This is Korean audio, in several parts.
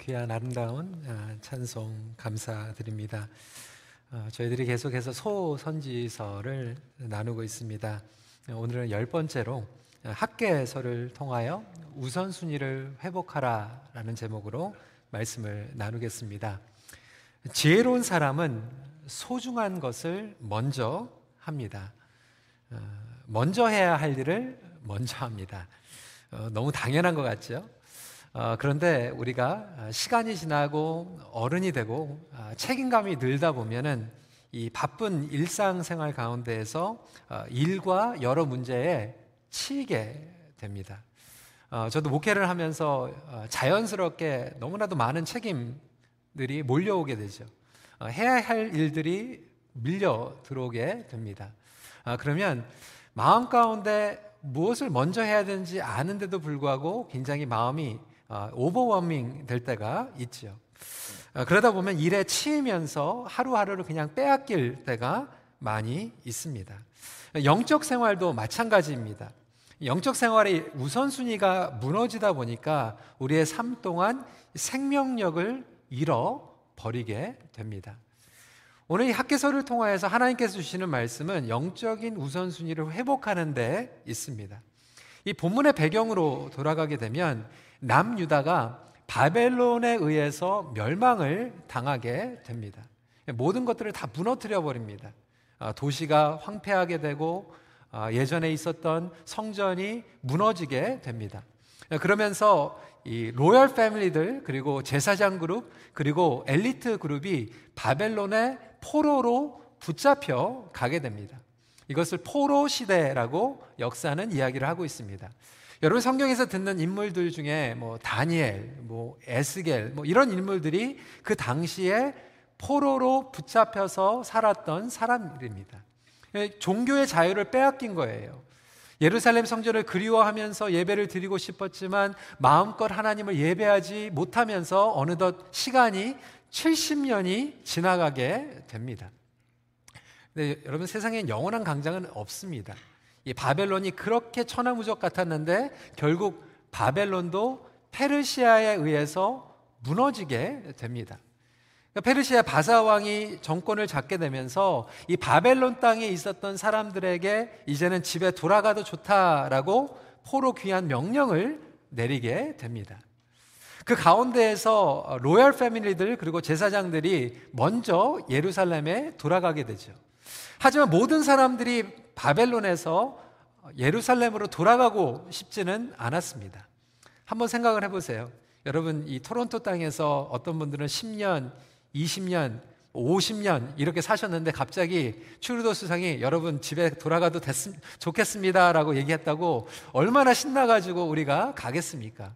귀한 아름다운 아, 찬송 감사드립니다. 어, 저희들이 계속해서 소선지서를 나누고 있습니다. 오늘은 열 번째로 학계서를 통하여 우선순위를 회복하라 라는 제목으로 말씀을 나누겠습니다. 지혜로운 사람은 소중한 것을 먼저 합니다. 어, 먼저 해야 할 일을 먼저 합니다. 어, 너무 당연한 것 같죠? 어, 그런데 우리가 시간이 지나고 어른이 되고 어, 책임감이 늘다 보면은 이 바쁜 일상생활 가운데에서 어, 일과 여러 문제에 치이게 됩니다. 어, 저도 목회를 하면서 어, 자연스럽게 너무나도 많은 책임들이 몰려오게 되죠. 어, 해야 할 일들이 밀려 들어오게 됩니다. 그러면 마음 가운데 무엇을 먼저 해야 되는지 아는데도 불구하고 굉장히 마음이 오버워밍 될 때가 있죠. 그러다 보면 일에 치이면서 하루하루를 그냥 빼앗길 때가 많이 있습니다. 영적 생활도 마찬가지입니다. 영적 생활의 우선순위가 무너지다 보니까 우리의 삶 동안 생명력을 잃어 버리게 됩니다. 오늘 이 학계서를 통하여서 하나님께서 주시는 말씀은 영적인 우선순위를 회복하는 데 있습니다. 이 본문의 배경으로 돌아가게 되면 남유다가 바벨론에 의해서 멸망을 당하게 됩니다. 모든 것들을 다 무너뜨려 버립니다. 아, 도시가 황폐하게 되고 아, 예전에 있었던 성전이 무너지게 됩니다. 그러면서 이 로열 패밀리들 그리고 제사장 그룹 그리고 엘리트 그룹이 바벨론의 포로로 붙잡혀 가게 됩니다. 이것을 포로 시대라고 역사는 이야기를 하고 있습니다. 여러분 성경에서 듣는 인물들 중에 뭐 다니엘, 뭐 에스겔, 뭐 이런 인물들이 그 당시에 포로로 붙잡혀서 살았던 사람들입니다. 예, 종교의 자유를 빼앗긴 거예요. 예루살렘 성전을 그리워하면서 예배를 드리고 싶었지만 마음껏 하나님을 예배하지 못하면서 어느덧 시간이 70년이 지나가게 됩니다. 근데 여러분 세상엔 영원한 강장은 없습니다. 이 바벨론이 그렇게 천하무적 같았는데 결국 바벨론도 페르시아에 의해서 무너지게 됩니다. 그러니까 페르시아 바사 왕이 정권을 잡게 되면서 이 바벨론 땅에 있었던 사람들에게 이제는 집에 돌아가도 좋다라고 포로 귀한 명령을 내리게 됩니다. 그 가운데에서 로열 패밀리들 그리고 제사장들이 먼저 예루살렘에 돌아가게 되죠. 하지만 모든 사람들이 바벨론에서 예루살렘으로 돌아가고 싶지는 않았습니다. 한번 생각을 해보세요. 여러분, 이 토론토 땅에서 어떤 분들은 10년, 20년, 50년 이렇게 사셨는데 갑자기 추르도 수상이 여러분 집에 돌아가도 됐, 좋겠습니다 라고 얘기했다고 얼마나 신나가지고 우리가 가겠습니까?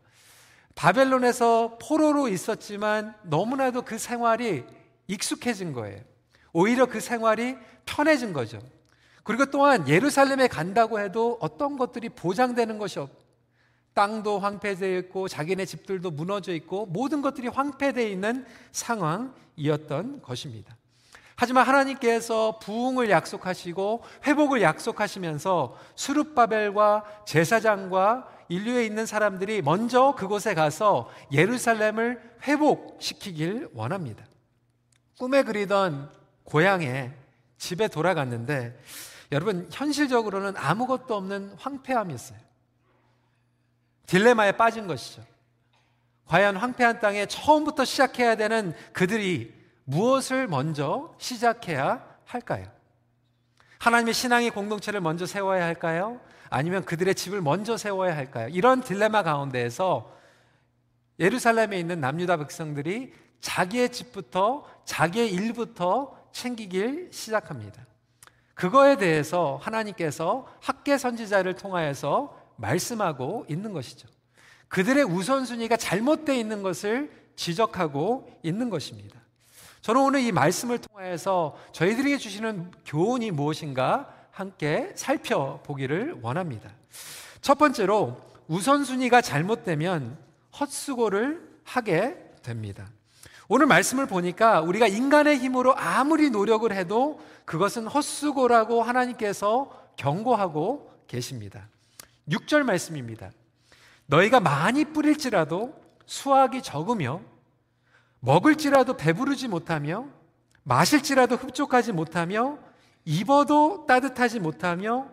바벨론에서 포로로 있었지만 너무나도 그 생활이 익숙해진 거예요. 오히려 그 생활이 편해진 거죠. 그리고 또한 예루살렘에 간다고 해도 어떤 것들이 보장되는 것이 없, 땅도 황폐되어 있고 자기네 집들도 무너져 있고 모든 것들이 황폐되어 있는 상황이었던 것입니다. 하지만 하나님께서 부흥을 약속하시고 회복을 약속하시면서 수룹바벨과 제사장과 인류에 있는 사람들이 먼저 그곳에 가서 예루살렘을 회복시키길 원합니다. 꿈에 그리던 고향에 집에 돌아갔는데 여러분 현실적으로는 아무것도 없는 황폐함이었어요. 딜레마에 빠진 것이죠. 과연 황폐한 땅에 처음부터 시작해야 되는 그들이 무엇을 먼저 시작해야 할까요? 하나님의 신앙의 공동체를 먼저 세워야 할까요? 아니면 그들의 집을 먼저 세워야 할까요? 이런 딜레마 가운데에서 예루살렘에 있는 남유다 백성들이 자기의 집부터 자기의 일부터 챙기길 시작합니다. 그거에 대해서 하나님께서 학계 선지자를 통하여서 말씀하고 있는 것이죠. 그들의 우선순위가 잘못되어 있는 것을 지적하고 있는 것입니다. 저는 오늘 이 말씀을 통하여서 저희들에게 주시는 교훈이 무엇인가 함께 살펴보기를 원합니다. 첫 번째로 우선순위가 잘못되면 헛수고를 하게 됩니다. 오늘 말씀을 보니까 우리가 인간의 힘으로 아무리 노력을 해도 그것은 헛수고라고 하나님께서 경고하고 계십니다. 6절 말씀입니다. 너희가 많이 뿌릴지라도 수확이 적으며 먹을지라도 배부르지 못하며 마실지라도 흡족하지 못하며 입어도 따뜻하지 못하며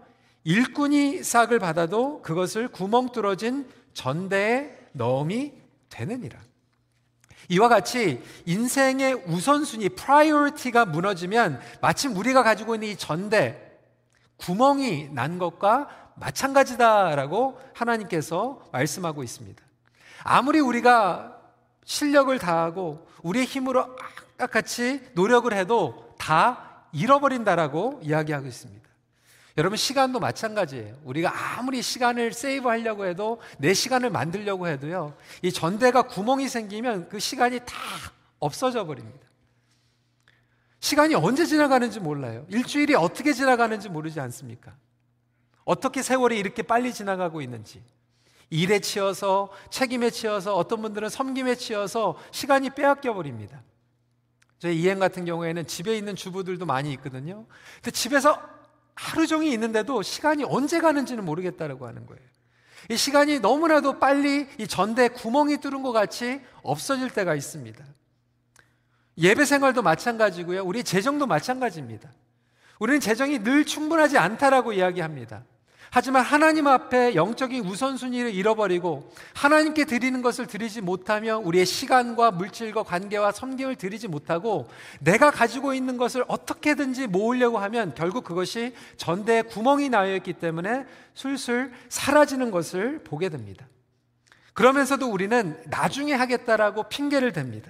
일꾼이 삯을 받아도 그것을 구멍 뚫어진 전대에 넣음이 되느니라. 이와 같이 인생의 우선순위, priority가 무너지면 마침 우리가 가지고 있는 이 전대, 구멍이 난 것과 마찬가지다라고 하나님께서 말씀하고 있습니다. 아무리 우리가 실력을 다하고 우리의 힘으로 악같이 노력을 해도 다 잃어버린다라고 이야기하고 있습니다. 여러분 시간도 마찬가지예요. 우리가 아무리 시간을 세이브 하려고 해도 내 시간을 만들려고 해도요. 이 전대가 구멍이 생기면 그 시간이 다 없어져 버립니다. 시간이 언제 지나가는지 몰라요. 일주일이 어떻게 지나가는지 모르지 않습니까? 어떻게 세월이 이렇게 빨리 지나가고 있는지. 일에 치여서, 책임에 치여서, 어떤 분들은 섬김에 치여서 시간이 빼앗겨 버립니다. 저희 이행 같은 경우에는 집에 있는 주부들도 많이 있거든요. 근데 집에서 하루 종일 있는데도 시간이 언제 가는지는 모르겠다라고 하는 거예요. 이 시간이 너무나도 빨리 이 전대 구멍이 뚫은 것 같이 없어질 때가 있습니다. 예배 생활도 마찬가지고요. 우리 재정도 마찬가지입니다. 우리는 재정이 늘 충분하지 않다라고 이야기합니다. 하지만 하나님 앞에 영적인 우선순위를 잃어버리고 하나님께 드리는 것을 드리지 못하며 우리의 시간과 물질과 관계와 섬김을 드리지 못하고 내가 가지고 있는 것을 어떻게든지 모으려고 하면 결국 그것이 전대에 구멍이 나여 있기 때문에 술술 사라지는 것을 보게 됩니다. 그러면서도 우리는 나중에 하겠다라고 핑계를 댑니다.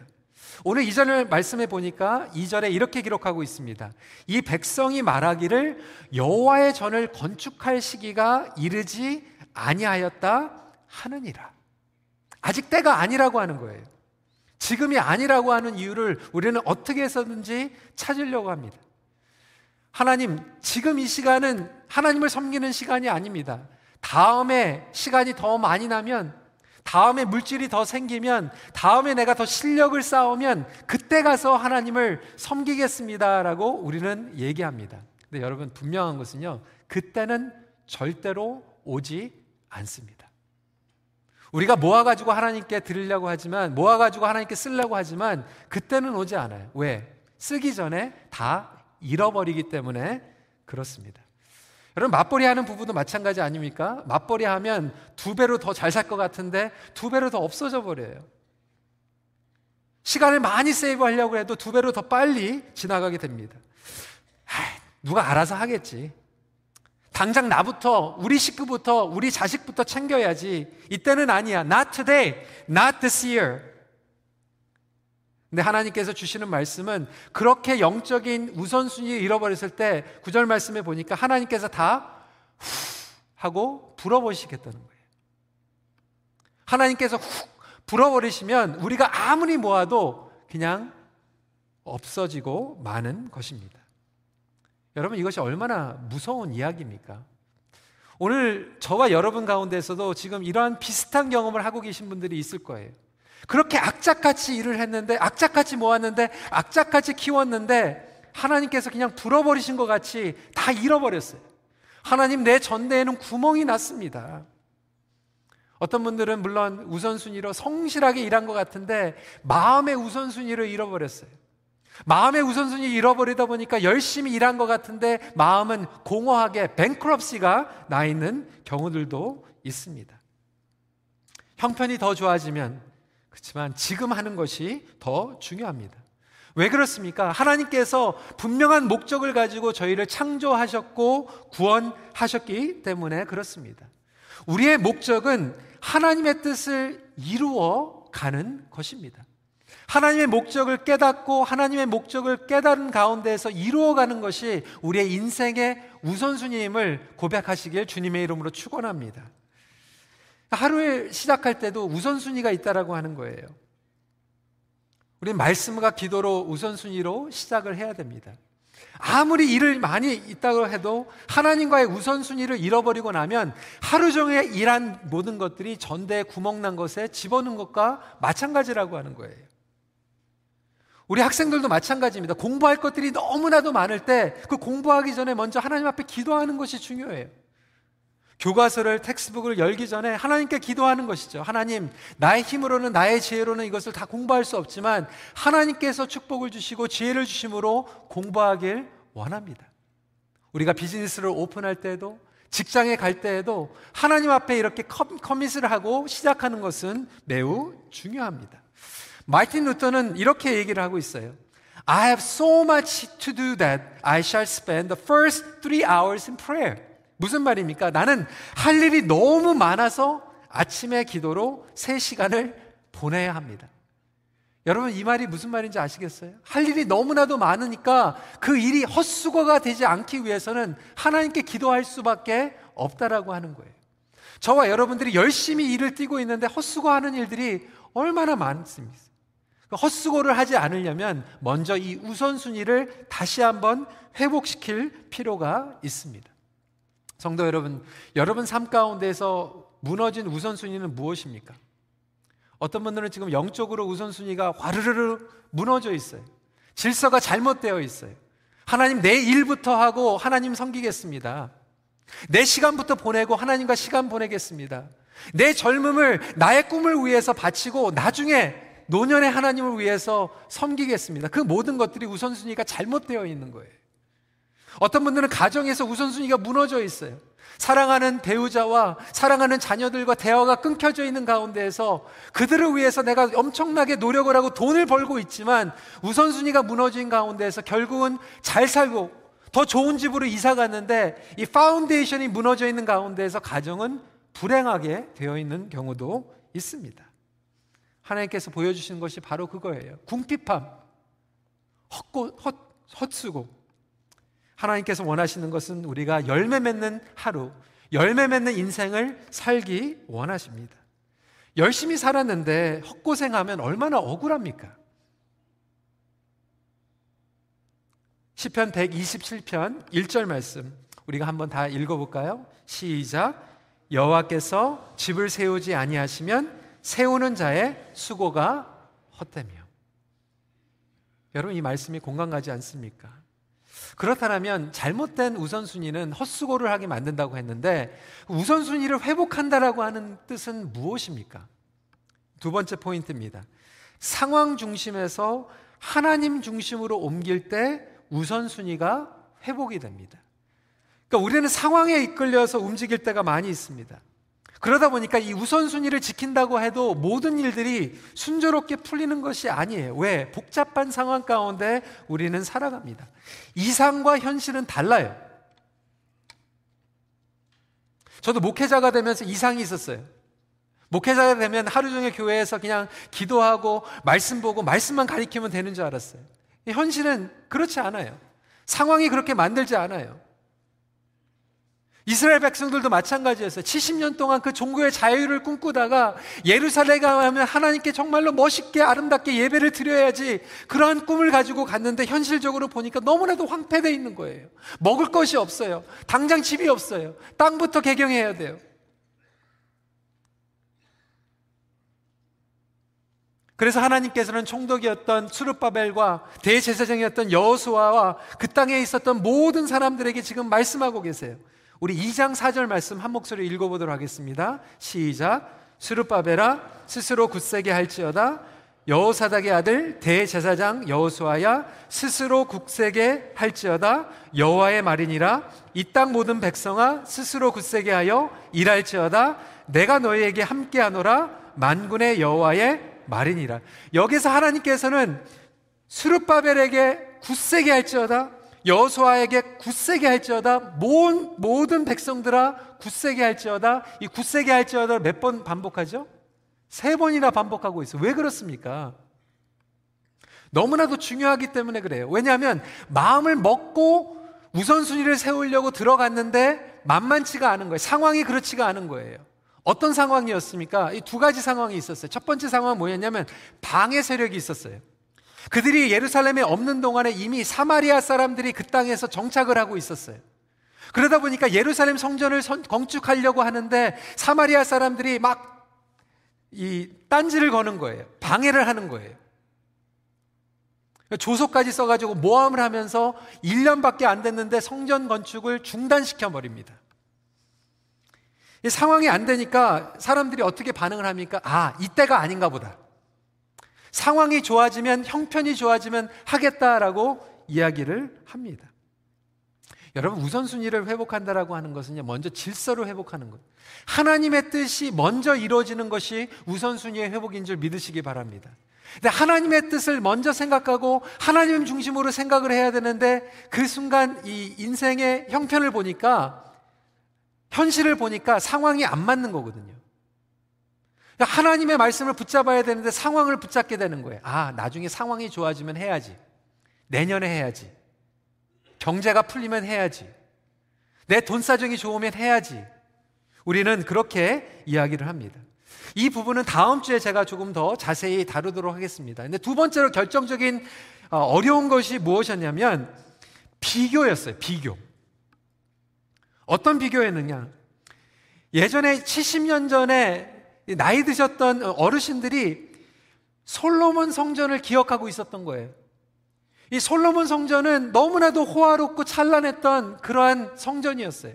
오늘 이전을 말씀해 보니까 이절에 이렇게 기록하고 있습니다. 이 백성이 말하기를 여호와의 전을 건축할 시기가 이르지 아니하였다 하느니라. 아직 때가 아니라고 하는 거예요. 지금이 아니라고 하는 이유를 우리는 어떻게 해서든지 찾으려고 합니다. 하나님, 지금 이 시간은 하나님을 섬기는 시간이 아닙니다. 다음에 시간이 더 많이 나면 다음에 물질이 더 생기면, 다음에 내가 더 실력을 쌓으면, 그때 가서 하나님을 섬기겠습니다라고 우리는 얘기합니다. 근데 여러분, 분명한 것은요, 그때는 절대로 오지 않습니다. 우리가 모아가지고 하나님께 드리려고 하지만, 모아가지고 하나님께 쓰려고 하지만, 그때는 오지 않아요. 왜? 쓰기 전에 다 잃어버리기 때문에 그렇습니다. 여러분 맞벌이 하는 부부도 마찬가지 아닙니까? 맞벌이 하면 두 배로 더 잘 살 것 같은데 두 배로 더 없어져 버려요. 시간을 많이 세이브 하려고 해도 두 배로 더 빨리 지나가게 됩니다. 하, 누가 알아서 하겠지. 당장 나부터, 우리 식구부터, 우리 자식부터 챙겨야지. 이때는 아니야. Not today. Not this year. 근데 하나님께서 주시는 말씀은 그렇게 영적인 우선순위를 잃어버렸을 때 구절 말씀에 보니까 하나님께서 다후 하고 불어버리시겠다는 거예요. 하나님께서 훅 불어버리시면 우리가 아무리 모아도 그냥 없어지고 마는 것입니다. 여러분 이것이 얼마나 무서운 이야기입니까? 오늘 저와 여러분 가운데서도 지금 이러한 비슷한 경험을 하고 계신 분들이 있을 거예요. 그렇게 악착같이 일을 했는데, 악착같이 모았는데, 악착같이 키웠는데, 하나님께서 그냥 불어버리신 것 같이 다 잃어버렸어요. 하나님 내 전대에는 구멍이 났습니다. 어떤 분들은 물론 우선순위로 성실하게 일한 것 같은데, 마음의 우선순위를 잃어버렸어요. 마음의 우선순위 잃어버리다 보니까 열심히 일한 것 같은데, 마음은 공허하게 뱅크럽시가 나 있는 경우들도 있습니다. 형편이 더 좋아지면 그렇지만 지금 하는 것이 더 중요합니다. 왜 그렇습니까? 하나님께서 분명한 목적을 가지고 저희를 창조하셨고 구원하셨기 때문에 그렇습니다. 우리의 목적은 하나님의 뜻을 이루어 가는 것입니다. 하나님의 목적을 깨닫고 하나님의 목적을 깨달은 가운데에서 이루어가는 것이 우리의 인생의 우선순위임을 고백하시길 주님의 이름으로 축원합니다. 하루에 시작할 때도 우선순위가 있다라고 하는 거예요. 우리 말씀과 기도로 우선순위로 시작을 해야 됩니다. 아무리 일을 많이 있다고 해도 하나님과의 우선순위를 잃어버리고 나면 하루 종일 일한 모든 것들이 전대에 구멍난 것에 집어넣은 것과 마찬가지라고 하는 거예요. 우리 학생들도 마찬가지입니다. 공부할 것들이 너무나도 많을 때 그 공부하기 전에 먼저 하나님 앞에 기도하는 것이 중요해요. 교과서를 textbook을 열기 전에 하나님께 기도하는 것이죠. 하나님, 나의 힘으로는 나의 지혜로는 이것을 다 공부할 수 없지만 하나님께서 축복을 주시고 지혜를 주심으로 공부하길 원합니다. 우리가 비즈니스를 오픈할 때에도 직장에 갈 때에도 하나님 앞에 이렇게 commit을 하고 시작하는 것은 매우 중요합니다. 마틴 루터는 이렇게 얘기를 하고 있어요. I have so much to do that I shall spend the first three hours in prayer. 무슨 말입니까? 나는 할 일이 너무 많아서 아침에 기도로 3시간을 보내야 합니다. 여러분, 이 말이 무슨 말인지 아시겠어요? 할 일이 너무나도 많으니까 그 일이 헛수고가 되지 않기 위해서는 하나님께 기도할 수밖에 없다라고 하는 거예요. 저와 여러분들이 열심히 일을 뛰고 있는데 헛수고하는 일들이 얼마나 많습니까? 그 헛수고를 하지 않으려면 먼저 이 우선순위를 다시 한번 회복시킬 필요가 있습니다. 성도 여러분, 여러분 삶 가운데서 무너진 우선순위는 무엇입니까? 어떤 분들은 지금 영적으로 우선순위가 화르르르 무너져 있어요. 질서가 잘못되어 있어요. 하나님 내 일부터 하고 하나님 섬기겠습니다. 내 시간부터 보내고 하나님과 시간 보내겠습니다. 내 젊음을 나의 꿈을 위해서 바치고 나중에 노년의 하나님을 위해서 섬기겠습니다. 그 모든 것들이 우선순위가 잘못되어 있는 거예요. 어떤 분들은 가정에서 우선순위가 무너져 있어요. 사랑하는 배우자와 사랑하는 자녀들과 대화가 끊겨져 있는 가운데에서 그들을 위해서 내가 엄청나게 노력을 하고 돈을 벌고 있지만 우선순위가 무너진 가운데에서 결국은 잘 살고 더 좋은 집으로 이사 갔는데 이 foundation이 무너져 있는 가운데에서 가정은 불행하게 되어 있는 경우도 있습니다. 하나님께서 보여주시는 것이 바로 그거예요. 궁핍함, 헛고, 헛, 헛수고. 하나님께서 원하시는 것은 우리가 열매 맺는 하루, 열매 맺는 인생을 살기 원하십니다. 열심히 살았는데 헛고생하면 얼마나 억울합니까? 시편 127편 1절 말씀 우리가 한번 다 읽어 볼까요? 시작 여호와께서 집을 세우지 아니하시면 세우는 자의 수고가 헛되며. 여러분 이 말씀이 공감 가지 않습니까? 그렇다면 잘못된 우선순위는 헛수고를 하게 만든다고 했는데 우선순위를 회복한다라고 하는 뜻은 무엇입니까? 두 번째 포인트입니다. 상황 중심에서 하나님 중심으로 옮길 때 우선순위가 회복이 됩니다. 그러니까 우리는 상황에 이끌려서 움직일 때가 많이 있습니다. 그러다 보니까 이 우선순위를 지킨다고 해도 모든 일들이 순조롭게 풀리는 것이 아니에요. 왜? 복잡한 상황 가운데 우리는 살아갑니다. 이상과 현실은 달라요. 저도 목회자가 되면서 이상이 있었어요. 목회자가 되면 하루 종일 교회에서 그냥 기도하고 말씀 보고 말씀만 가리키면 되는 줄 알았어요. 현실은 그렇지 않아요. 상황이 그렇게 만들지 않아요. 이스라엘 백성들도 마찬가지였어요. 70년 동안 그 종교의 자유를 꿈꾸다가 예루살렘에 가면 하나님께 정말로 멋있게 아름답게 예배를 드려야지 그러한 꿈을 가지고 갔는데 현실적으로 보니까 너무나도 황폐되어 있는 거예요. 먹을 것이 없어요. 당장 집이 없어요. 땅부터 개경해야 돼요. 그래서 하나님께서는 총독이었던 수르바벨과 대제사장이었던 여호수아와 그 땅에 있었던 모든 사람들에게 지금 말씀하고 계세요. 우리 2장 4절 말씀 한 목소리 읽어보도록 하겠습니다. 시작. 스룹바벨아 스스로 굳세게 할지어다. 여호사닥의 아들 대제사장 여호수아야 스스로 굳세게 할지어다. 여호와의 말이니라. 이 땅 모든 백성아 스스로 굳세게 하여 일할지어다. 내가 너희에게 함께하노라. 만군의 여호와의 말이니라. 여기서 하나님께서는 스룹바벨에게 굳세게 할지어다 여호수아에게 굳세게 할지어다 모든, 모든 백성들아 굳세게 할지어다 이 굳세게 할지어다 몇 번 반복하죠? 세 번이나 반복하고 있어요. 왜 그렇습니까? 너무나도 중요하기 때문에 그래요. 왜냐하면 마음을 먹고 우선순위를 세우려고 들어갔는데 만만치가 않은 거예요. 상황이 그렇지가 않은 거예요. 어떤 상황이었습니까? 이 두 가지 상황이 있었어요. 첫 번째 상황은 뭐였냐면 방해 세력이 있었어요. 그들이 예루살렘에 없는 동안에 이미 사마리아 사람들이 그 땅에서 정착을 하고 있었어요. 그러다 보니까 예루살렘 성전을 건축하려고 하는데 사마리아 사람들이 막 이 딴지를 거는 거예요. 방해를 하는 거예요. 조소까지 써가지고 모함을 하면서 1년밖에 안 됐는데 성전 건축을 중단시켜 버립니다. 이 상황이 안 되니까 사람들이 어떻게 반응을 합니까? 아, 이때가 아닌가 보다. 상황이 좋아지면, 형편이 좋아지면 하겠다라고 이야기를 합니다. 여러분, 우선순위를 회복한다라고 하는 것은요, 먼저 질서를 회복하는 것. 하나님의 뜻이 먼저 이루어지는 것이 우선순위의 회복인 줄 믿으시기 바랍니다. 근데 하나님의 뜻을 먼저 생각하고 하나님 중심으로 생각을 해야 되는데 그 순간 이 인생의 형편을 보니까 현실을 보니까 상황이 안 맞는 거거든요. 그러니까 하나님의 말씀을 붙잡아야 되는데 상황을 붙잡게 되는 거예요. 아, 나중에 상황이 좋아지면 해야지. 내년에 해야지. 경제가 풀리면 해야지. 내 돈 사정이 좋으면 해야지. 우리는 그렇게 이야기를 합니다. 이 부분은 다음 주에 제가 조금 더 자세히 다루도록 하겠습니다. 근데 두 번째로 결정적인 어, 어려운 것이 무엇이었냐면 비교였어요. 비교. 어떤 비교였느냐? 예전에 70년 전에 나이 드셨던 어르신들이 솔로몬 성전을 기억하고 있었던 거예요. 이 솔로몬 성전은 너무나도 호화롭고 찬란했던 그러한 성전이었어요.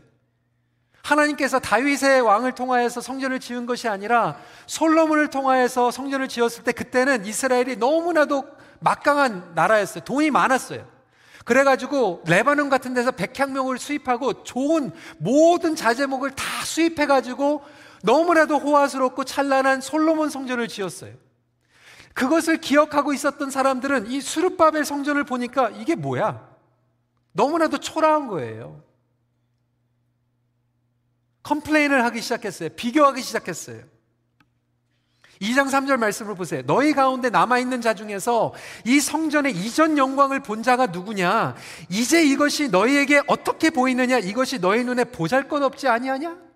하나님께서 다윗의 왕을 통하여서 성전을 지은 것이 아니라 솔로몬을 통하여서 성전을 지었을 때 그때는 이스라엘이 너무나도 막강한 나라였어요. 돈이 많았어요. 그래가지고 레바논 같은 데서 백향목을 수입하고 좋은 모든 자재목을 다 수입해가지고 너무나도 호화스럽고 찬란한 솔로몬 성전을 지었어요. 그것을 기억하고 있었던 사람들은 이 스룹바벨 성전을 보니까 이게 뭐야? 너무나도 초라한 거예요. complain을 하기 시작했어요. 비교하기 시작했어요. 2장 3절 말씀을 보세요. 너희 가운데 남아있는 자 중에서 이 성전의 이전 영광을 본 자가 누구냐? 이제 이것이 너희에게 어떻게 보이느냐? 이것이 너희 눈에 보잘 것 없지 아니하냐?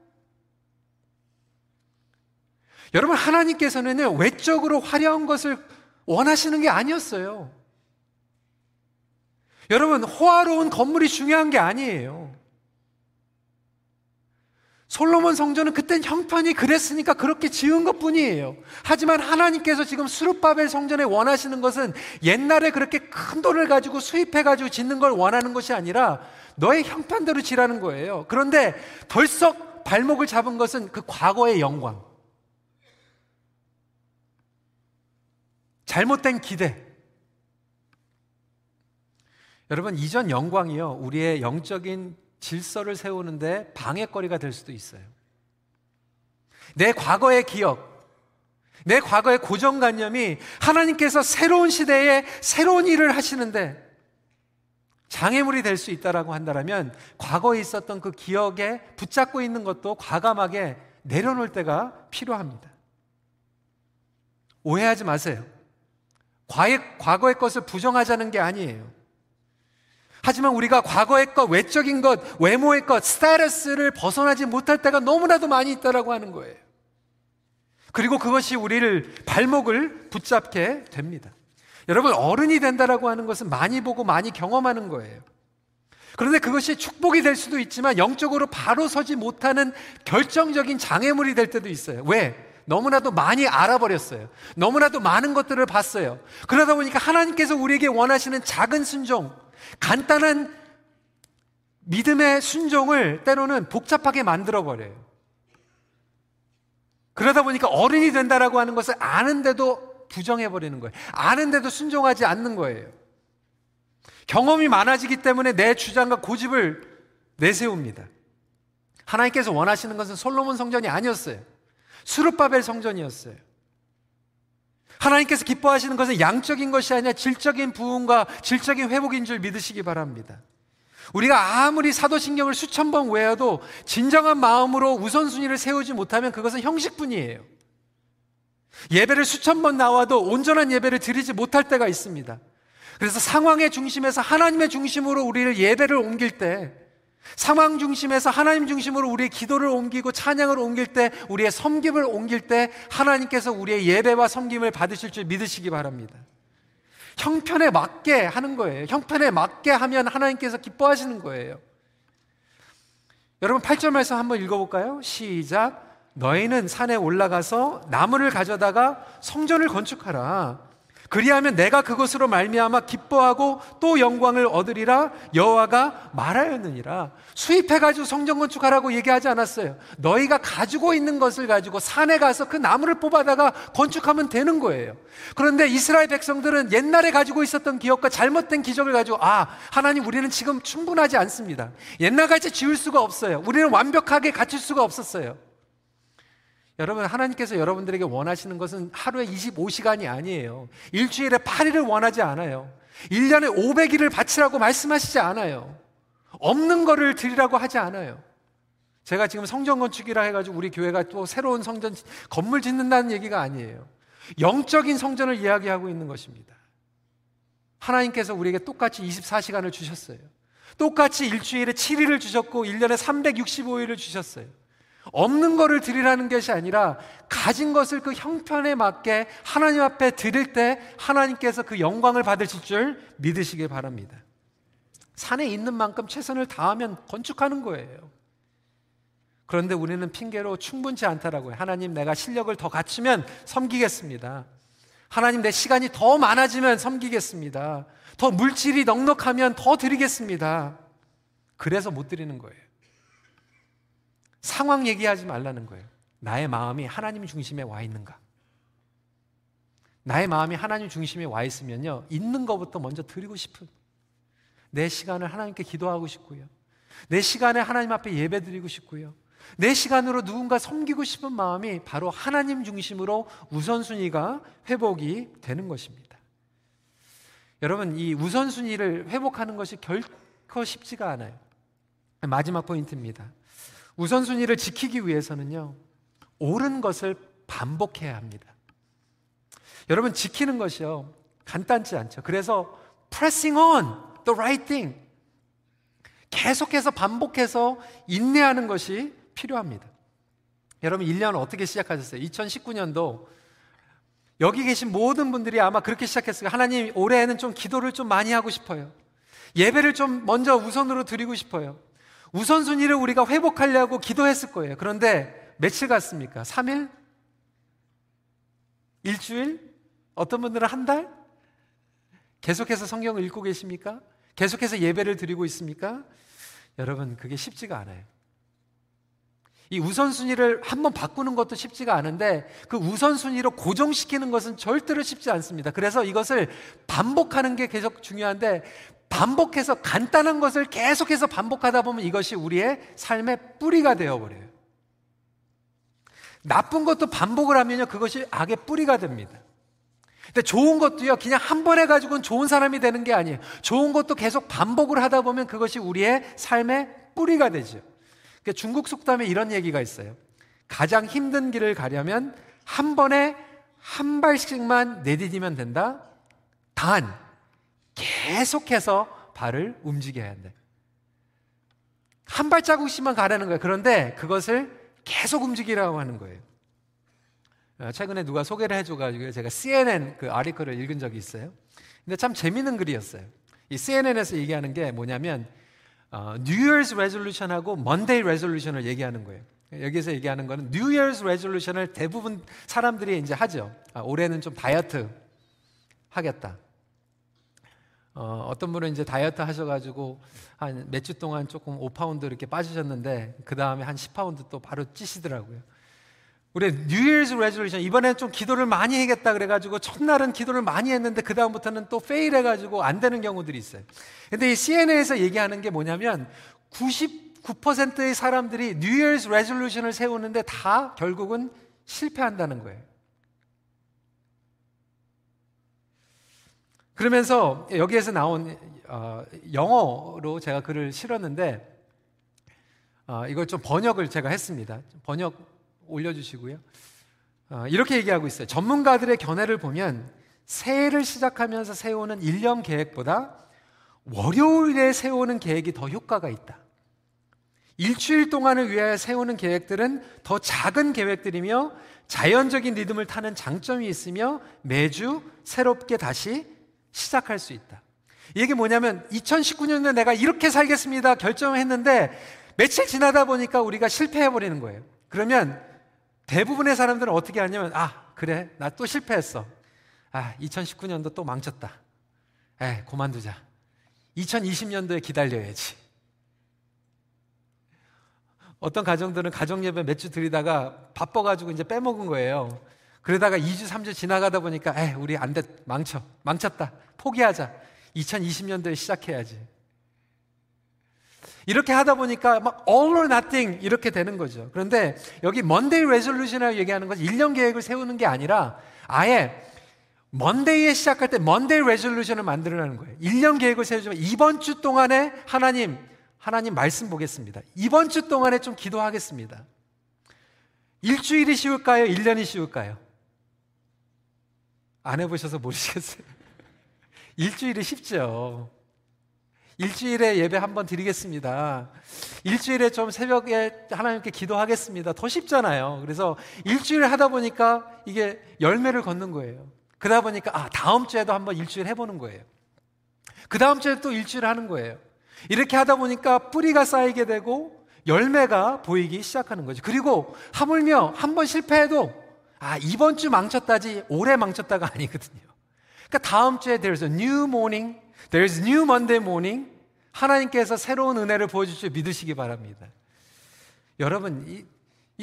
여러분, 하나님께서는 외적으로 화려한 것을 원하시는 게 아니었어요. 여러분, 호화로운 건물이 중요한 게 아니에요. 솔로몬 성전은 그땐 형편이 그랬으니까 그렇게 지은 것 뿐이에요. 하지만 하나님께서 지금 수르바벨 성전에 원하시는 것은 옛날에 그렇게 큰 돈을 가지고 수입해가지고 짓는 걸 원하는 것이 아니라 너의 형편대로 지라는 거예요. 그런데 벌써 발목을 잡은 것은 그 과거의 영광. 잘못된 기대. 여러분, 이전 영광이요. 우리의 영적인 질서를 세우는데 방해거리가 될 수도 있어요. 내 과거의 기억, 내 과거의 고정관념이 하나님께서 새로운 시대에 새로운 일을 하시는데 장애물이 될 수 있다라고 한다면 과거에 있었던 그 기억에 붙잡고 있는 것도 과감하게 내려놓을 때가 필요합니다. 오해하지 마세요. 과거의, 것을 부정하자는 게 아니에요. 하지만 우리가 과거의 것, 외적인 것, 외모의 것, 스타일스를 벗어나지 못할 때가 너무나도 많이 있다라고 하는 거예요. 그리고 그것이 우리를 발목을 붙잡게 됩니다. 여러분 어른이 된다라고 하는 것은 많이 보고 많이 경험하는 거예요. 그런데 그것이 축복이 될 수도 있지만 영적으로 바로 서지 못하는 결정적인 장애물이 될 때도 있어요. 왜? 너무나도 많이 알아버렸어요. 너무나도 많은 것들을 봤어요. 그러다 보니까 하나님께서 우리에게 원하시는 작은 순종, 간단한 믿음의 순종을 때로는 복잡하게 만들어버려요. 그러다 보니까 어른이 된다라고 하는 것을 아는데도 부정해버리는 거예요. 아는데도 순종하지 않는 거예요. 경험이 많아지기 때문에 내 주장과 고집을 내세웁니다. 하나님께서 원하시는 것은 솔로몬 성전이 아니었어요. 수르바벨 성전이었어요. 하나님께서 기뻐하시는 것은 양적인 것이 아니라 질적인 부흥과 질적인 회복인 줄 믿으시기 바랍니다. 우리가 아무리 사도신경을 수천 번 외워도 진정한 마음으로 우선순위를 세우지 못하면 그것은 형식뿐이에요. 예배를 수천 번 나와도 온전한 예배를 드리지 못할 때가 있습니다. 그래서 상황의 중심에서 하나님의 중심으로 우리를 예배를 옮길 때 상황 중심에서 하나님 중심으로 우리의 기도를 옮기고 찬양을 옮길 때 우리의 섬김을 옮길 때 하나님께서 우리의 예배와 섬김을 받으실 줄 믿으시기 바랍니다. 형편에 맞게 하는 거예요. 형편에 맞게 하면 하나님께서 기뻐하시는 거예요. 여러분 8절 말씀 한번 읽어볼까요? 시작. 너희는 산에 올라가서 나무를 가져다가 성전을 건축하라. 그리하면 내가 그것으로 말미암아 기뻐하고 또 영광을 얻으리라 여호와가 말하였느니라. 수입해 가지고 성전 건축하라고 얘기하지 않았어요. 너희가 가지고 있는 것을 가지고 산에 가서 그 나무를 뽑아다가 건축하면 되는 거예요. 그런데 이스라엘 백성들은 옛날에 가지고 있었던 기억과 잘못된 기적을 가지고 아, 하나님 우리는 지금 충분하지 않습니다. 옛날같이 지을 수가 없어요. 우리는 완벽하게 갖출 수가 없었어요. 여러분, 하나님께서 여러분들에게 원하시는 것은 하루에 25시간이 아니에요. 일주일에 8일을 원하지 않아요. 1년에 500일을 바치라고 말씀하시지 않아요. 없는 거를 드리라고 하지 않아요. 제가 지금 성전 건축이라 해가지고 우리 교회가 또 새로운 성전, 건물 짓는다는 얘기가 아니에요. 영적인 성전을 이야기하고 있는 것입니다. 하나님께서 우리에게 똑같이 24시간을 주셨어요. 똑같이 일주일에 7일을 주셨고 1년에 365일을 주셨어요. 없는 거를 드리라는 것이 아니라 가진 것을 그 형편에 맞게 하나님 앞에 드릴 때 하나님께서 그 영광을 받으실 줄 믿으시길 바랍니다. 산에 있는 만큼 최선을 다하면 건축하는 거예요. 그런데 우리는 핑계로 충분치 않다라고요. 하나님 내가 실력을 더 갖추면 섬기겠습니다. 하나님 내 시간이 더 많아지면 섬기겠습니다. 더 물질이 넉넉하면 더 드리겠습니다. 그래서 못 드리는 거예요. 상황 얘기하지 말라는 거예요. 나의 마음이 하나님 중심에 와 있는가? 나의 마음이 하나님 중심에 와 있으면요. 있는 것부터 먼저 드리고 싶은 내 시간을 하나님께 기도하고 싶고요. 내 시간에 하나님 앞에 예배 드리고 싶고요. 내 시간으로 누군가 섬기고 싶은 마음이 바로 하나님 중심으로 우선순위가 회복이 되는 것입니다. 여러분, 이 우선순위를 회복하는 것이 결코 쉽지가 않아요. 마지막 포인트입니다. 우선순위를 지키기 위해서는요, 옳은 것을 반복해야 합니다. 여러분, 지키는 것이요, 간단치 않죠. 그래서 pressing on the right thing. 계속해서 반복해서 인내하는 것이 필요합니다. 여러분, 1년 어떻게 시작하셨어요? 2019년도 여기 계신 모든 분들이 아마 그렇게 시작했어요. 하나님, 올해에는 좀 기도를 좀 많이 하고 싶어요. 예배를 좀 먼저 우선으로 드리고 싶어요. 우선순위를 우리가 회복하려고 기도했을 거예요. 그런데 며칠 갔습니까? 3일? 일주일? 어떤 분들은 한 달? 계속해서 성경을 읽고 계십니까? 계속해서 예배를 드리고 있습니까? 여러분, 그게 쉽지가 않아요. 이 우선순위를 한번 바꾸는 것도 쉽지가 않은데 그 우선순위로 고정시키는 것은 절대로 쉽지 않습니다. 그래서 이것을 반복하는 게 계속 중요한데 반복해서 간단한 것을 계속해서 반복하다 보면 이것이 우리의 삶의 뿌리가 되어버려요. 나쁜 것도 반복을 하면요, 그것이 악의 뿌리가 됩니다. 근데 좋은 것도요, 그냥 한 번 해가지고는 좋은 사람이 되는 게 아니에요. 좋은 것도 계속 반복을 하다 보면 그것이 우리의 삶의 뿌리가 되죠. 그러니까 중국 속담에 이런 얘기가 있어요. 가장 힘든 길을 가려면 한 번에 한 발씩만 내디디면 된다. 단, 계속해서 발을 움직여야 한다. 한 발자국씩만 가라는 거예요. 그런데 그것을 계속 움직이라고 하는 거예요. 어, 최근에 누가 소개를 해줘가지고 제가 CNN 그 아리클을 읽은 적이 있어요. 근데 참 재밌는 글이었어요. 이 CNN에서 얘기하는 게 뭐냐면 어, New Year's Resolution하고 Monday Resolution을 얘기하는 거예요. 여기서 얘기하는 거는 New Year's Resolution을 대부분 사람들이 이제 하죠. 아, 올해는 좀 다이어트 하겠다. 어, 어떤 분은 이제 다이어트 하셔가지고 한 몇 주 동안 조금 5파운드 이렇게 빠지셨는데 그 다음에 한 10파운드 또 바로 찌시더라고요. 우리 Year's Resolution 이번엔 좀 기도를 많이 해야겠다 그래가지고 첫날은 기도를 많이 했는데 그 다음부터는 또 fail 해가지고 안 되는 경우들이 있어요. 근데 이 CNN에서 얘기하는 게 뭐냐면 99%의 사람들이 Year's Resolution을 세우는데 다 결국은 실패한다는 거예요. 그러면서 여기에서 나온 어, 영어로 제가 글을 실었는데 어, 이걸 좀 번역을 제가 했습니다. 번역 올려주시고요. 어, 이렇게 얘기하고 있어요. 전문가들의 견해를 보면 새해를 시작하면서 세우는 1년 계획보다 월요일에 세우는 계획이 더 효과가 있다. 일주일 동안을 위하여 세우는 계획들은 더 작은 계획들이며 자연적인 리듬을 타는 장점이 있으며 매주 새롭게 다시 시작할 수 있다. 이게 뭐냐면 2019년에 내가 이렇게 살겠습니다 결정을 했는데 며칠 지나다 보니까 우리가 실패해 버리는 거예요. 그러면 대부분의 사람들은 어떻게 하냐면 아 그래 나 또 실패했어. 아, 2019년도 또 망쳤다. 에, 그만두자. 2020년도에 기다려야지. 어떤 가정들은 가정 예배 몇 주 드리다가 바빠가지고 이제 빼먹은 거예요. 그러다가 2주, 3주 지나가다 보니까, 에, 우리 안 돼. 망쳐. 망쳤다. 포기하자. 2020년도에 시작해야지. 이렇게 하다 보니까 막 all or nothing 이렇게 되는 거죠. 그런데 여기 Monday resolution이라고 얘기하는 것은 1년 계획을 세우는 게 아니라 아예 먼데이에 시작할 때 먼데이 레졸루션을 만들어내는 거예요. 1년 계획을 세우지만 이번 주 동안에 하나님 하나님 말씀 보겠습니다. 이번 주 동안에 좀 기도하겠습니다. 일주일이 쉬울까요? 1년이 쉬울까요? 안 해보셔서 모르시겠어요. 일주일이 쉽죠. 일주일에 예배 한번 드리겠습니다. 일주일에 좀 새벽에 하나님께 기도하겠습니다. 더 쉽잖아요. 그래서 일주일 하다 보니까 이게 열매를 걷는 거예요. 그러다 보니까 아 다음 주에도 한번 일주일 해보는 거예요. 그 다음 주에 또 일주일 하는 거예요. 이렇게 하다 보니까 뿌리가 쌓이게 되고 열매가 보이기 시작하는 거죠. 그리고 하물며 한 번 실패해도 아 이번 주 망쳤다지 올해 망쳤다가 아니거든요. 그러니까 다음 주에 there's a new morning, there's new Monday morning. 하나님께서 새로운 은혜를 보여주실 믿으시기 바랍니다. 여러분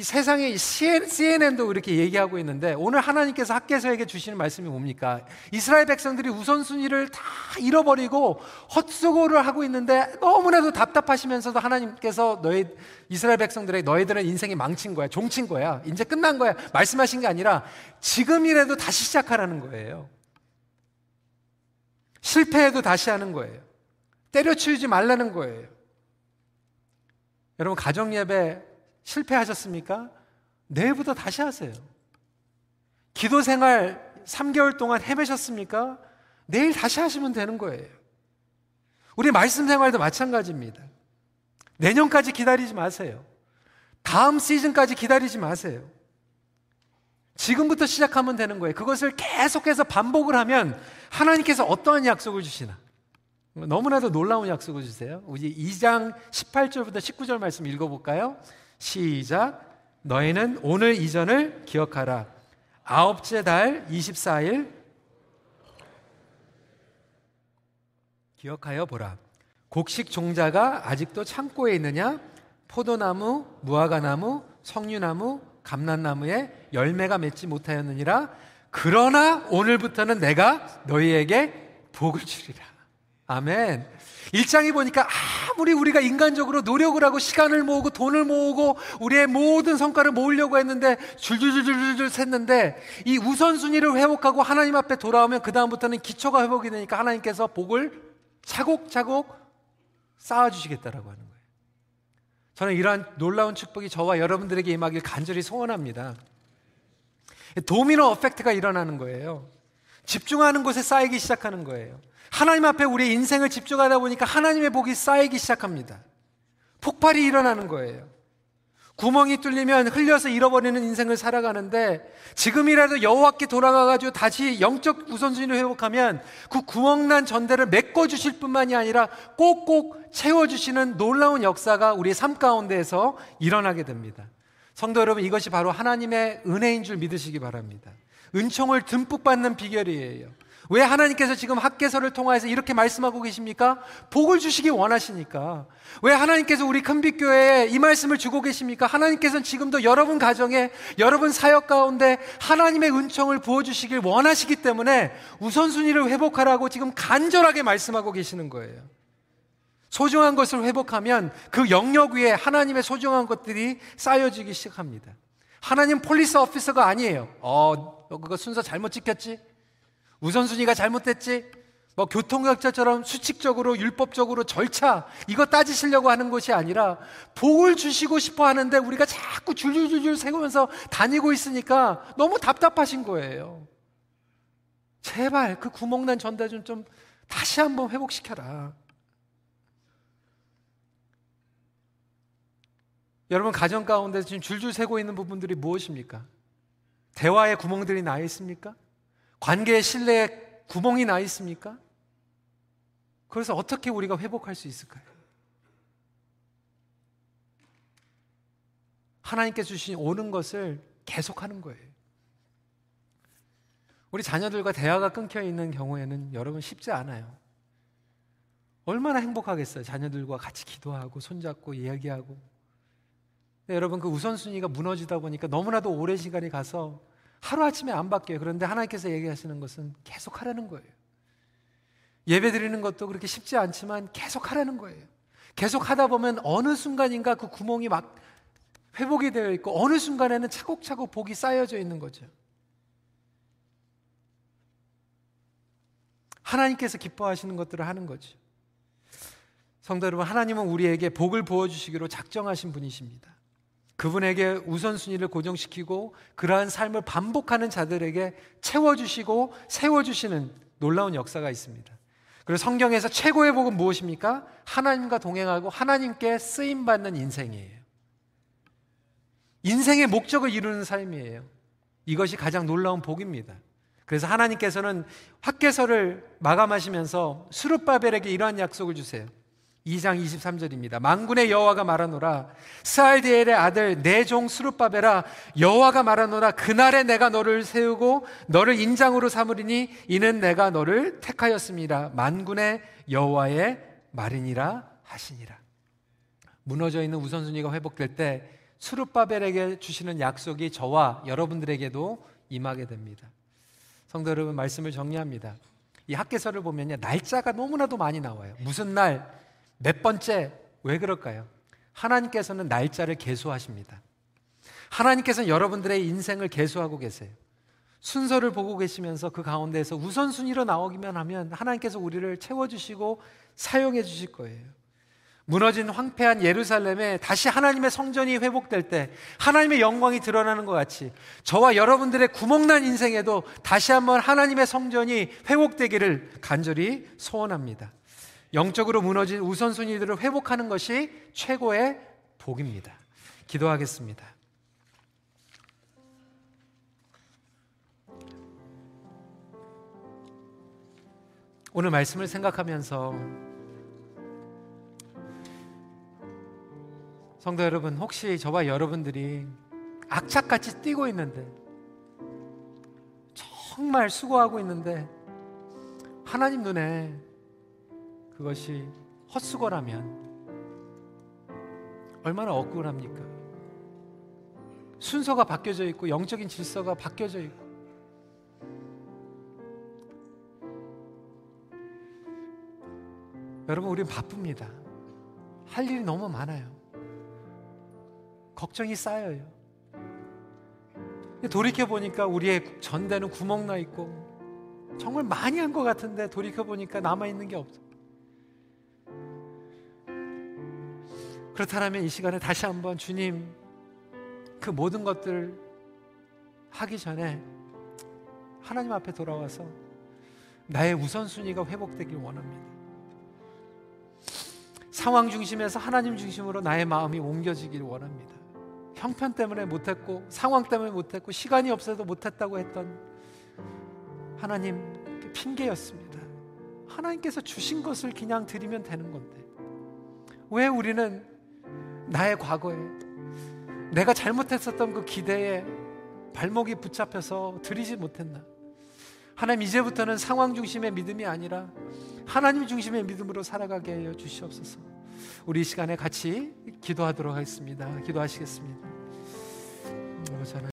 이, 이 세상에 CNN도 이렇게 얘기하고 있는데 오늘 하나님께서 학계서에게 주시는 말씀이 뭡니까? 이스라엘 백성들이 우선순위를 다 잃어버리고 헛수고를 하고 있는데 너무나도 답답하시면서도 하나님께서 너희 이스라엘 백성들에게 너희들은 인생이 망친 거야, 종친 거야, 이제 끝난 거야 말씀하신 게 아니라 지금이라도 다시 시작하라는 거예요. 실패해도 다시 하는 거예요. 때려치우지 말라는 거예요. 여러분 가정 예배 실패하셨습니까? 내일부터 다시 하세요. 기도 생활 3개월 동안 헤매셨습니까? 내일 다시 하시면 되는 거예요. 우리 말씀 생활도 마찬가지입니다. 내년까지 기다리지 마세요. 다음 시즌까지 기다리지 마세요. 지금부터 시작하면 되는 거예요. 그것을 계속해서 반복을 하면 하나님께서 어떠한 약속을 주시나? 너무나도 놀라운 약속을 주세요. 우리 2장 18절부터 19절 말씀 읽어볼까요? 시작. 너희는 오늘 이전을 기억하라. 아홉째 달 24일 기억하여 보라. 곡식 종자가 아직도 창고에 있느냐? 포도나무, 무화과나무, 석류나무, 감난나무에 열매가 맺지 못하였느니라. 그러나 오늘부터는 내가 너희에게 복을 주리라. 아멘. 일장에 보니까 아무리 우리가 인간적으로 노력을 하고 시간을 모으고 돈을 모으고 우리의 모든 성과를 모으려고 했는데 줄줄줄줄줄 샜는데 이 우선순위를 회복하고 하나님 앞에 돌아오면 그다음부터는 기초가 회복이 되니까 하나님께서 복을 차곡차곡 쌓아주시겠다라고 하는 거예요. 저는 이러한 놀라운 축복이 저와 여러분들에게 임하길 간절히 소원합니다. 도미노 어펙트가 일어나는 거예요. 집중하는 곳에 쌓이기 시작하는 거예요. 하나님 앞에 우리 인생을 집중하다 보니까 하나님의 복이 쌓이기 시작합니다. 폭발이 일어나는 거예요. 구멍이 뚫리면 흘려서 잃어버리는 인생을 살아가는데 지금이라도 여호와께 돌아가가지고 다시 영적 우선순위를 회복하면 그 구멍난 전대를 메꿔주실 뿐만이 아니라 꼭꼭 채워주시는 놀라운 역사가 우리의 삶 가운데에서 일어나게 됩니다. 성도 여러분 이것이 바로 하나님의 은혜인 줄 믿으시기 바랍니다. 은총을 듬뿍 받는 비결이에요. 왜 하나님께서 지금 학계서를 통하여서 이렇게 말씀하고 계십니까? 복을 주시기 원하시니까. 왜 하나님께서 우리 큰빛교회에 이 말씀을 주고 계십니까? 하나님께서는 지금도 여러분 가정에, 여러분 사역 가운데 하나님의 은총을 부어주시길 원하시기 때문에 우선순위를 회복하라고 지금 간절하게 말씀하고 계시는 거예요. 소중한 것을 회복하면 그 영역 위에 하나님의 소중한 것들이 쌓여지기 시작합니다. 하나님 police officer가 아니에요. 어, 그거 순서 잘못 지켰지? 우선순위가 잘못됐지? 뭐 교통약자처럼 수칙적으로 율법적으로 절차 이거 따지시려고 하는 것이 아니라 복을 주시고 싶어 하는데 우리가 자꾸 줄줄줄줄 새면서 다니고 있으니까 너무 답답하신 거예요. 제발 그 구멍난 전대 좀, 좀 다시 한번 회복시켜라. 여러분 가정 가운데 지금 줄줄 새고 있는 부분들이 무엇입니까? 대화의 구멍들이 나 있습니까? 관계의 신뢰에 구멍이 나 있습니까? 그래서 어떻게 우리가 회복할 수 있을까요? 하나님께 주신 오는 것을 계속하는 거예요. 우리 자녀들과 대화가 끊겨 있는 경우에는 여러분 쉽지 않아요. 얼마나 행복하겠어요. 자녀들과 같이 기도하고 손잡고 이야기하고. 여러분 그 우선순위가 무너지다 보니까 너무나도 오랜 시간이 가서 하루아침에 안 바뀌어요. 그런데 하나님께서 얘기하시는 것은 계속 하라는 거예요. 예배 드리는 것도 그렇게 쉽지 않지만 계속 하라는 거예요. 계속 하다 보면 어느 순간인가 그 구멍이 막 회복이 되어 있고 어느 순간에는 차곡차곡 복이 쌓여져 있는 거죠. 하나님께서 기뻐하시는 것들을 하는 거죠. 성도 여러분, 하나님은 우리에게 복을 부어주시기로 작정하신 분이십니다. 그분에게 우선순위를 고정시키고 그러한 삶을 반복하는 자들에게 채워주시고 세워주시는 놀라운 역사가 있습니다. 그리고 성경에서 최고의 복은 무엇입니까? 하나님과 동행하고 하나님께 쓰임받는 인생이에요. 인생의 목적을 이루는 삶이에요. 이것이 가장 놀라운 복입니다. 그래서 하나님께서는 학계서를 마감하시면서 수르바벨에게 이러한 약속을 주세요. 2장 23절입니다. 만군의 여호와가 말하노라 스알디엘의 아들 내 종 수르바벨아 여호와가 말하노라 그날에 내가 너를 세우고 너를 인장으로 삼으리니 이는 내가 너를 택하였습니다. 만군의 여호와의 말이니라 하시니라. 무너져 있는 우선순위가 회복될 때 수르바벨에게 주시는 약속이 저와 여러분들에게도 임하게 됩니다. 성도 여러분 말씀을 정리합니다. 이 학계서를 보면요 날짜가 너무나도 많이 나와요. 무슨 날, 몇 번째, 왜 그럴까요? 하나님께서는 날짜를 계수하십니다. 하나님께서는 여러분들의 인생을 계수하고 계세요. 순서를 보고 계시면서 그 가운데에서 우선순위로 나오기만 하면 하나님께서 우리를 채워주시고 사용해 주실 거예요. 무너진 황폐한 예루살렘에 다시 하나님의 성전이 회복될 때 하나님의 영광이 드러나는 것 같이 저와 여러분들의 구멍난 인생에도 다시 한번 하나님의 성전이 회복되기를 간절히 소원합니다. 영적으로 무너진 우선순위들을 회복하는 것이 최고의 복입니다. 기도하겠습니다. 오늘 말씀을 생각하면서 성도 여러분, 혹시 저와 여러분들이 악착같이 뛰고 있는데, 정말 수고하고 있는데, 하나님 눈에 그것이 헛수고라면, 얼마나 억울합니까? 순서가 바뀌어져 있고, 영적인 질서가 바뀌어져 있고, 여러분, 우린 바쁩니다. 할 일이 너무 많아요. 걱정이 쌓여요. 돌이켜 보니까 우리의 전대는 구멍 나 있고 정말 많이 한 것 같은데 돌이켜 보니까 남아 있는 게 없어. 그렇다면 이 시간에 다시 한번 주님 그 모든 것들 하기 전에 하나님 앞에 돌아와서 나의 우선순위가 회복되길 원합니다. 상황 중심에서 하나님 중심으로 나의 마음이 옮겨지길 원합니다. 형편 때문에 못했고 상황 때문에 못했고 시간이 없어서 못했다고 했던 하나님 그 핑계였습니다. 하나님께서 주신 것을 그냥 드리면 되는 건데 왜 우리는 나의 과거에 내가 잘못했었던 그 기대에 발목이 붙잡혀서 드리지 못했나? 하나님 이제부터는 상황 중심의 믿음이 아니라 하나님 중심의 믿음으로 살아가게 하여 주시옵소서. 우리 이 시간에 같이 기도하도록 하겠습니다. 기도하시겠습니다.